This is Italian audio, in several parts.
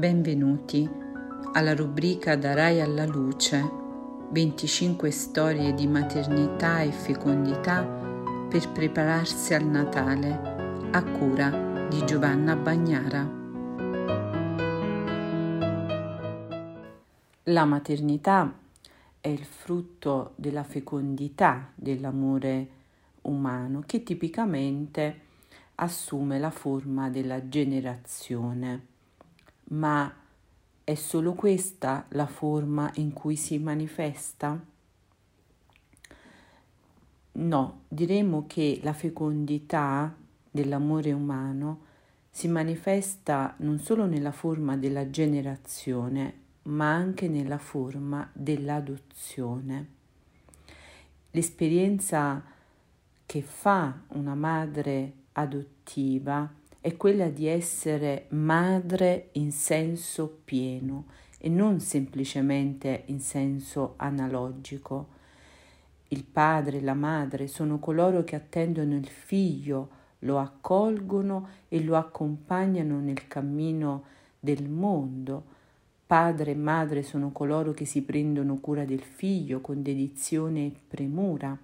Benvenuti alla rubrica Darai alla luce 25 storie di maternità e fecondità per prepararsi al Natale a cura di Giovanna Bagnara. La maternità è il frutto della fecondità dell'amore umano che tipicamente assume la forma della generazione ma è solo questa la forma in cui si manifesta? No, diremo che la fecondità dell'amore umano si manifesta non solo nella forma della generazione, ma anche nella forma dell'adozione. L'esperienza che fa una madre adottiva è quella di essere madre in senso pieno e non semplicemente in senso analogico. Il padre e la madre sono coloro che attendono il figlio, lo accolgono e lo accompagnano nel cammino del mondo. Padre e madre sono coloro che si prendono cura del figlio con dedizione e premura.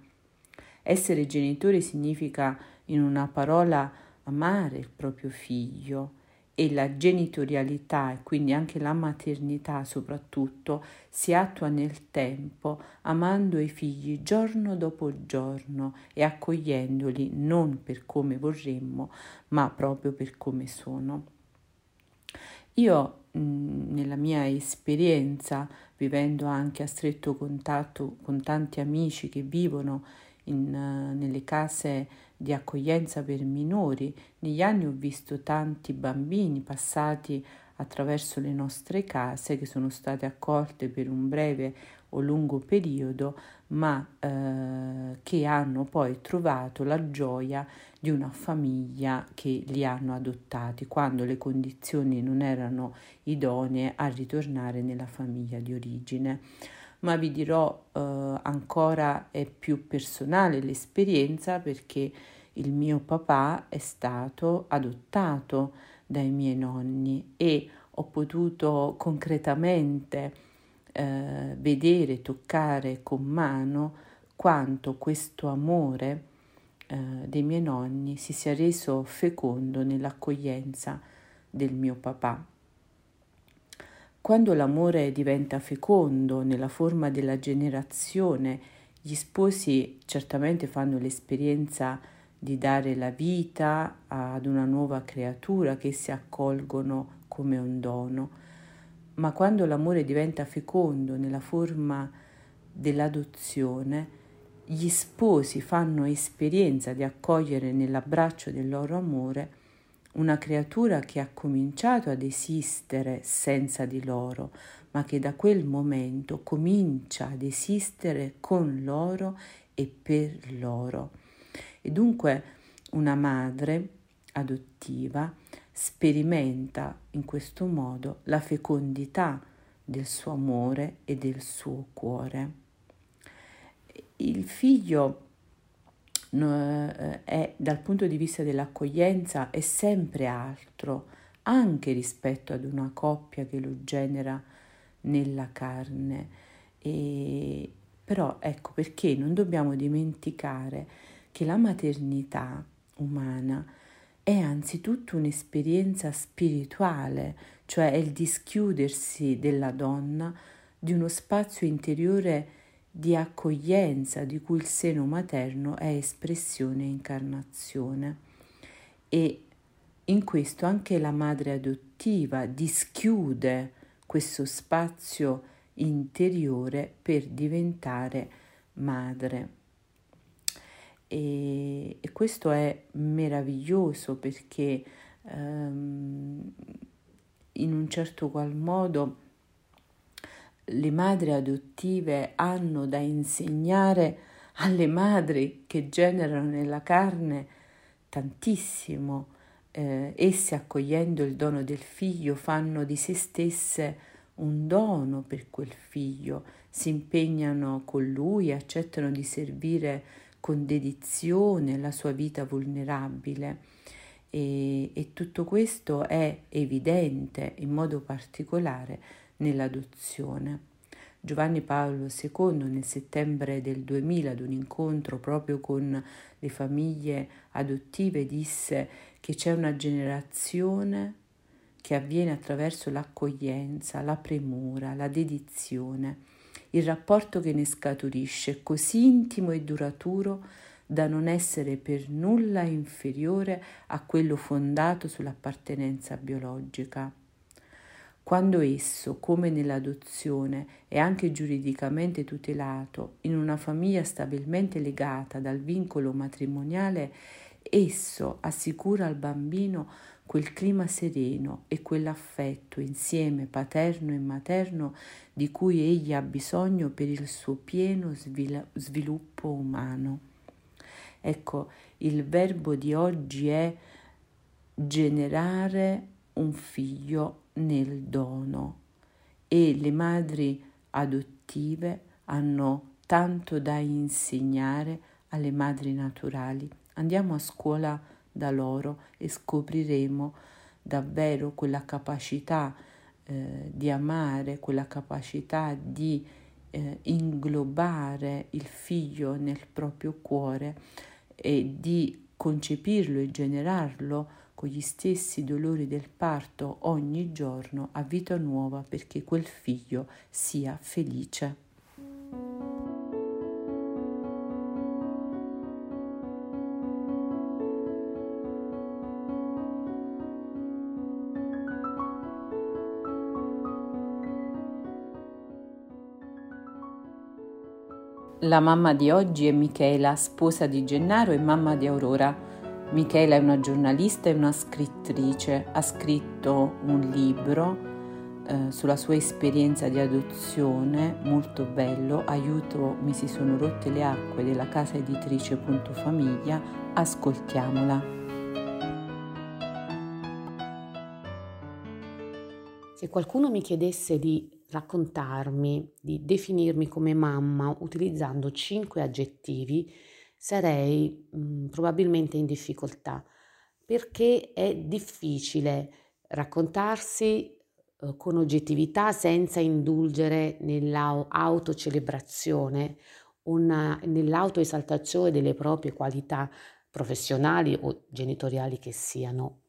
Essere genitore significa, in una parola, amare il proprio figlio e la genitorialità e quindi anche la maternità soprattutto si attua nel tempo amando i figli giorno dopo giorno e accogliendoli non per come vorremmo ma proprio per come sono. Io nella mia esperienza, vivendo anche a stretto contatto con tanti amici che vivono in, nelle case di accoglienza per minori. Negli anni ho visto tanti bambini passati attraverso le nostre case che sono state accolte per un breve o lungo periodo, ma eh, che hanno poi trovato la gioia di una famiglia che li hanno adottati quando le condizioni non erano idonee a ritornare nella famiglia di origine ma vi dirò eh, ancora è più personale l'esperienza perché il mio papà è stato adottato dai miei nonni e ho potuto concretamente eh, vedere, toccare con mano quanto questo amore eh, dei miei nonni si sia reso fecondo nell'accoglienza del mio papà. Quando l'amore diventa fecondo nella forma della generazione, gli sposi certamente fanno l'esperienza di dare la vita ad una nuova creatura che si accolgono come un dono, ma quando l'amore diventa fecondo nella forma dell'adozione, gli sposi fanno esperienza di accogliere nell'abbraccio del loro amore una creatura che ha cominciato ad esistere senza di loro, ma che da quel momento comincia ad esistere con loro e per loro. E dunque una madre adottiva sperimenta in questo modo la fecondità del suo amore e del suo cuore. Il figlio è dal punto di vista dell'accoglienza è sempre altro, anche rispetto ad una coppia che lo genera nella carne. E, però ecco perché non dobbiamo dimenticare che la maternità umana è anzitutto un'esperienza spirituale, cioè è il dischiudersi della donna di uno spazio interiore di accoglienza di cui il seno materno è espressione e incarnazione. E in questo anche la madre adottiva dischiude questo spazio interiore per diventare madre. E, e questo è meraviglioso perché um, in un certo qual modo le madri adottive hanno da insegnare alle madri che generano nella carne tantissimo. Eh, esse accogliendo il dono del figlio fanno di se stesse un dono per quel figlio, si impegnano con lui, accettano di servire con dedizione la sua vita vulnerabile e, e tutto questo è evidente in modo particolare nell'adozione. Giovanni Paolo II nel settembre del 2000 ad un incontro proprio con le famiglie adottive disse che c'è una generazione che avviene attraverso l'accoglienza, la premura, la dedizione. Il rapporto che ne scaturisce così intimo e duraturo da non essere per nulla inferiore a quello fondato sull'appartenenza biologica. Quando esso, come nell'adozione, è anche giuridicamente tutelato in una famiglia stabilmente legata dal vincolo matrimoniale, esso assicura al bambino quel clima sereno e quell'affetto insieme paterno e materno di cui egli ha bisogno per il suo pieno sviluppo umano. Ecco, il verbo di oggi è generare un figlio nel dono e le madri adottive hanno tanto da insegnare alle madri naturali. Andiamo a scuola da loro e scopriremo davvero quella capacità eh, di amare, quella capacità di eh, inglobare il figlio nel proprio cuore e di concepirlo e generarlo con gli stessi dolori del parto ogni giorno a vita nuova perché quel figlio sia felice. La mamma di oggi è Michela, sposa di Gennaro e mamma di Aurora. Michela è una giornalista e una scrittrice, ha scritto un libro eh, sulla sua esperienza di adozione, molto bello, Aiuto mi si sono rotte le acque della casa editrice Punto Famiglia, ascoltiamola. Se qualcuno mi chiedesse di raccontarmi, di definirmi come mamma utilizzando cinque aggettivi, sarei mh, mm, probabilmente in difficoltà perché è difficile raccontarsi eh, con oggettività senza indulgere nell'autocelebrazione, una, nell'autoesaltazione delle proprie qualità professionali o genitoriali che siano.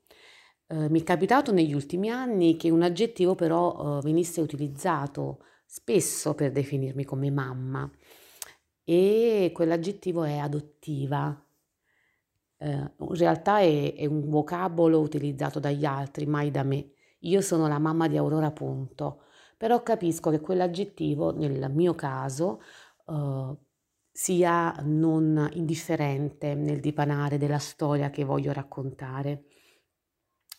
Eh, mi è capitato negli ultimi anni che un aggettivo però eh, venisse utilizzato spesso per definirmi come mamma e quell'aggettivo è adottiva. Eh, in realtà è, è, un vocabolo utilizzato dagli altri, mai da me. Io sono la mamma di Aurora, punto. Però capisco che quell'aggettivo, nel mio caso, eh, sia non indifferente nel dipanare della storia che voglio raccontare.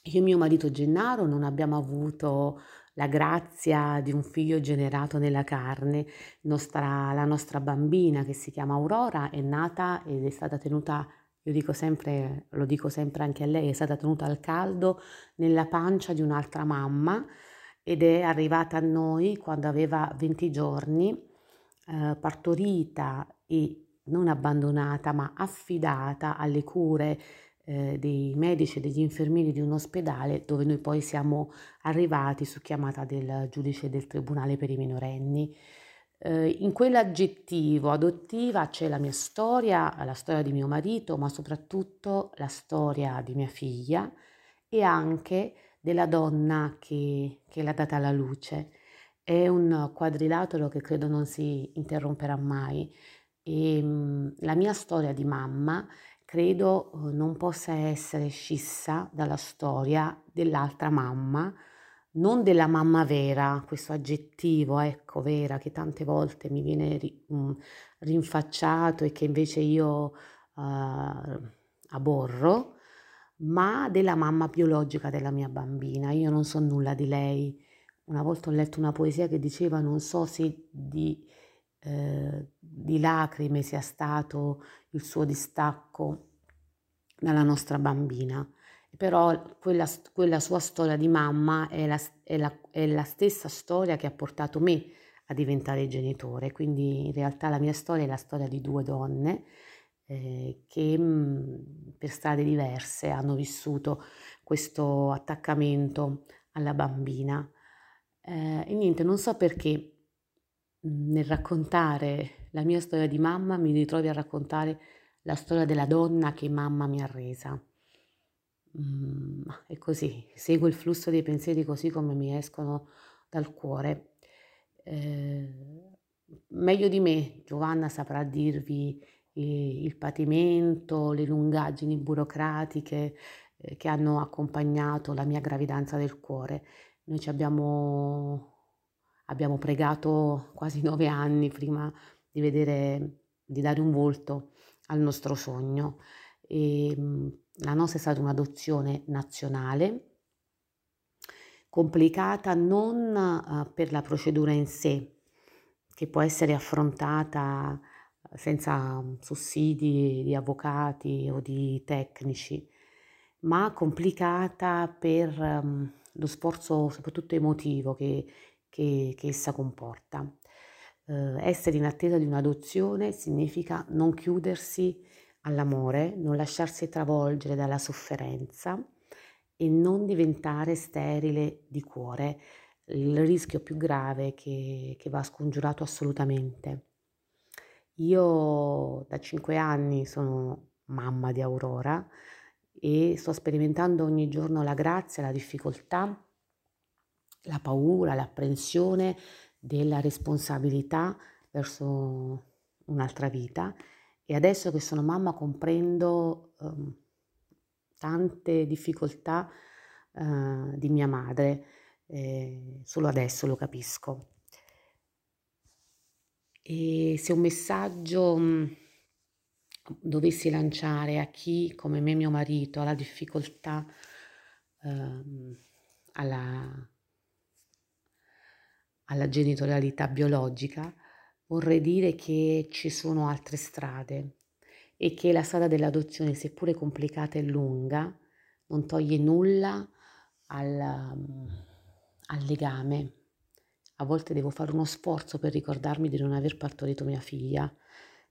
Io e mio marito Gennaro non abbiamo avuto la grazia di un figlio generato nella carne. Nostra, la nostra bambina, che si chiama Aurora, è nata ed è stata tenuta, io dico sempre, lo dico sempre anche a lei, è stata tenuta al caldo nella pancia di un'altra mamma ed è arrivata a noi quando aveva 20 giorni, eh, partorita e non abbandonata, ma affidata alle cure eh, dei medici e degli infermieri di un ospedale dove noi poi siamo arrivati su chiamata del giudice del tribunale per i minorenni. Eh, in quell'aggettivo adottiva c'è la mia storia, la storia di mio marito, ma soprattutto la storia di mia figlia e anche della donna che, che l'ha data alla luce. È un quadrilatero che credo non si interromperà mai. E, mh, la mia storia di mamma credo eh, non possa essere scissa dalla storia dell'altra mamma, non della mamma vera, questo aggettivo, ecco, vera, che tante volte mi viene mm, rinfacciato e che invece io uh, aborro, ma della mamma biologica della mia bambina. Io non so nulla di lei. Una volta ho letto una poesia che diceva non so se di eh, di lacrime sia stato il suo distacco dalla nostra bambina. Però quella, quella sua storia di mamma è la, è, la, è la stessa storia che ha portato me a diventare genitore, quindi in realtà la mia storia è la storia di due donne eh, che mh, mm, per strade diverse hanno vissuto questo attaccamento alla bambina. Eh, e niente, non so perché nel raccontare la mia storia di mamma mi ritrovi a raccontare la storia della donna che mamma mi ha resa. Mm, è così, seguo il flusso dei pensieri così come mi escono dal cuore. Eh, meglio di me Giovanna saprà dirvi eh, il patimento, le lungaggini burocratiche eh, che hanno accompagnato la mia gravidanza del cuore. Noi ci abbiamo, abbiamo pregato quasi nove anni prima di vedere, di dare un volto al nostro sogno. E, ehm, la nostra è stata un'adozione nazionale, complicata non uh, per la procedura in sé, che può essere affrontata senza sussidi di avvocati o di tecnici, ma complicata per um, lo sforzo soprattutto emotivo che, che, che essa comporta. Uh, essere in attesa di un'adozione significa non chiudersi all'amore, non lasciarsi travolgere dalla sofferenza e non diventare sterile di cuore, il rischio più grave che, che va scongiurato assolutamente. Io da cinque anni sono mamma di Aurora e sto sperimentando ogni giorno la grazia, la difficoltà, la paura, l'apprensione della responsabilità verso un'altra vita e adesso che sono mamma comprendo um, tante difficoltà uh, di mia madre, eh, solo adesso lo capisco. E se un messaggio um, dovessi lanciare a chi, come me, mio marito, ha la difficoltà um, alla, alla genitorialità biologica, vorrei dire che ci sono altre strade e che la strada dell'adozione, seppure complicata e lunga, non toglie nulla al, al legame. A volte devo fare uno sforzo per ricordarmi di non aver partorito mia figlia,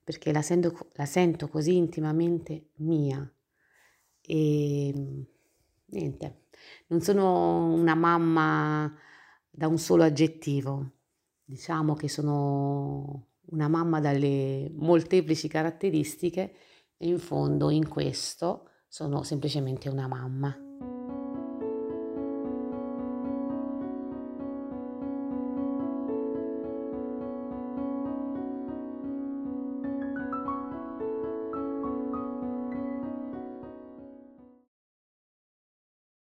perché la sento, la sento così intimamente mia. E niente, non sono una mamma da un solo aggettivo, Diciamo che sono una mamma dalle molteplici caratteristiche e in fondo in questo sono semplicemente una mamma.